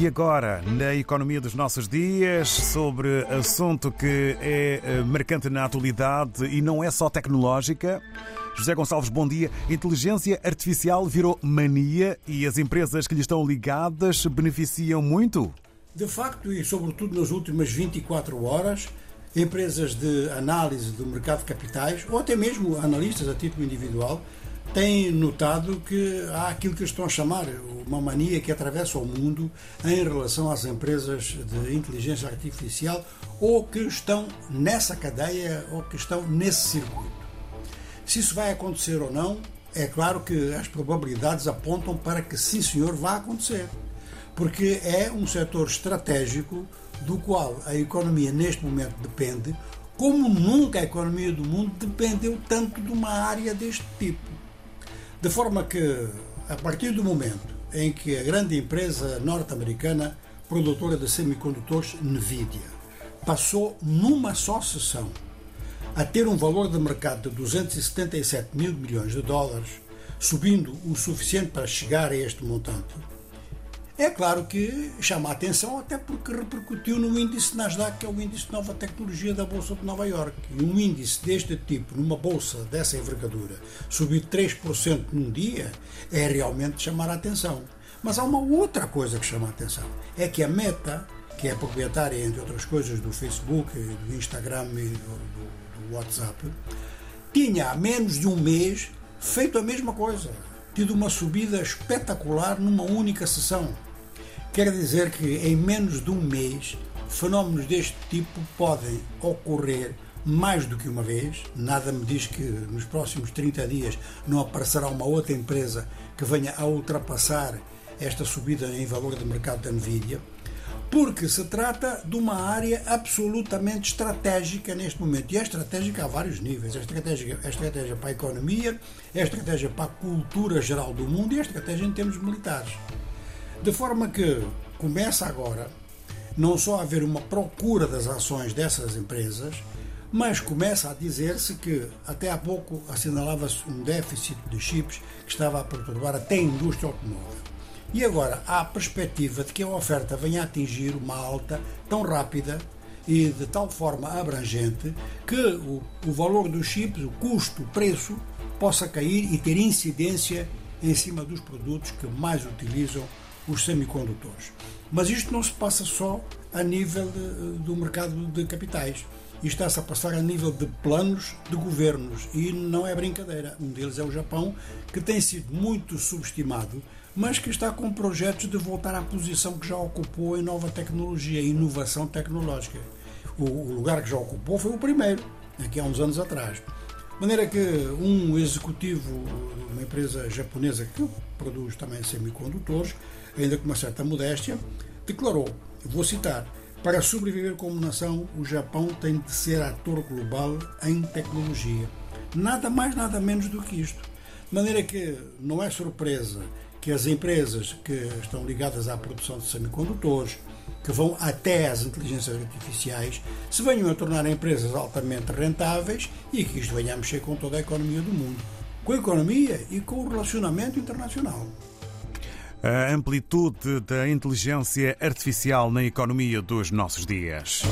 E agora, na economia dos nossos dias, sobre assunto que é eh, marcante na atualidade e não é só tecnológica. José Gonçalves, bom dia. Inteligência artificial virou mania e as empresas que lhe estão ligadas beneficiam muito? De facto, e sobretudo nas últimas 24 horas, empresas de análise do mercado de capitais, ou até mesmo analistas a título individual, têm notado que há aquilo que estão a chamar uma mania que atravessa o mundo em relação às empresas de inteligência artificial ou que estão nessa cadeia ou que estão nesse circuito. Se isso vai acontecer ou não, é claro que as probabilidades apontam para que sim, senhor, vá acontecer. Porque é um setor estratégico do qual a economia neste momento depende, como nunca a economia do mundo dependeu tanto de uma área deste tipo. De forma que, a partir do momento em que a grande empresa norte-americana produtora de semicondutores, Nvidia, passou numa só sessão a ter um valor de mercado de 277 mil milhões de dólares, subindo o suficiente para chegar a este montante, é claro que chama a atenção até porque repercutiu no índice Nasdaq, que é o índice de nova tecnologia da Bolsa de Nova York. E um índice deste tipo, numa bolsa dessa envergadura, subir 3% num dia, é realmente chamar a atenção. Mas há uma outra coisa que chama a atenção. É que a Meta, que é proprietária, entre outras coisas, do Facebook, do Instagram e do, do, WhatsApp, tinha há menos de um mês feito a mesma coisa. Tido uma subida espetacular numa única sessão. Quer dizer que em menos de um mês, fenómenos deste tipo podem ocorrer mais do que uma vez. Nada me diz que nos próximos 30 dias não aparecerá uma outra empresa que venha a ultrapassar esta subida em valor de mercado da Nvidia, porque se trata de uma área absolutamente estratégica neste momento. E é estratégica a vários níveis. É estratégia, é estratégia para a economia, é estratégia para a cultura geral do mundo e é estratégia em termos militares. De forma que começa agora não só a haver uma procura das ações dessas empresas, mas começa a dizer-se que até há pouco assinalava-se um déficit de chips que estava a perturbar até a indústria automóvel. E agora há a perspectiva de que a oferta venha a atingir uma alta tão rápida e de tal forma abrangente que o, o valor dos chips, o custo, o preço, possa cair e ter incidência em cima dos produtos que mais utilizam os semicondutores. Mas isto não se passa só a nível de, do mercado de capitais. Isto está-se a passar a nível de planos de governos e não é brincadeira. Um deles é o Japão, que tem sido muito subestimado, mas que está com projetos de voltar à posição que já ocupou em nova tecnologia, inovação tecnológica. O, o lugar que já ocupou foi o primeiro, aqui há uns anos atrás. De maneira que um executivo de uma empresa japonesa que produz também semicondutores, ainda com uma certa modéstia, declarou, vou citar, para sobreviver como nação, o Japão tem de ser ator global em tecnologia. Nada mais, nada menos do que isto. De maneira que não é surpresa que as empresas que estão ligadas à produção de semicondutores, que vão até às inteligências artificiais, se venham a tornar empresas altamente rentáveis e que isto venha a mexer com toda a economia do mundo. Com a economia e com o relacionamento internacional. A amplitude da inteligência artificial na economia dos nossos dias.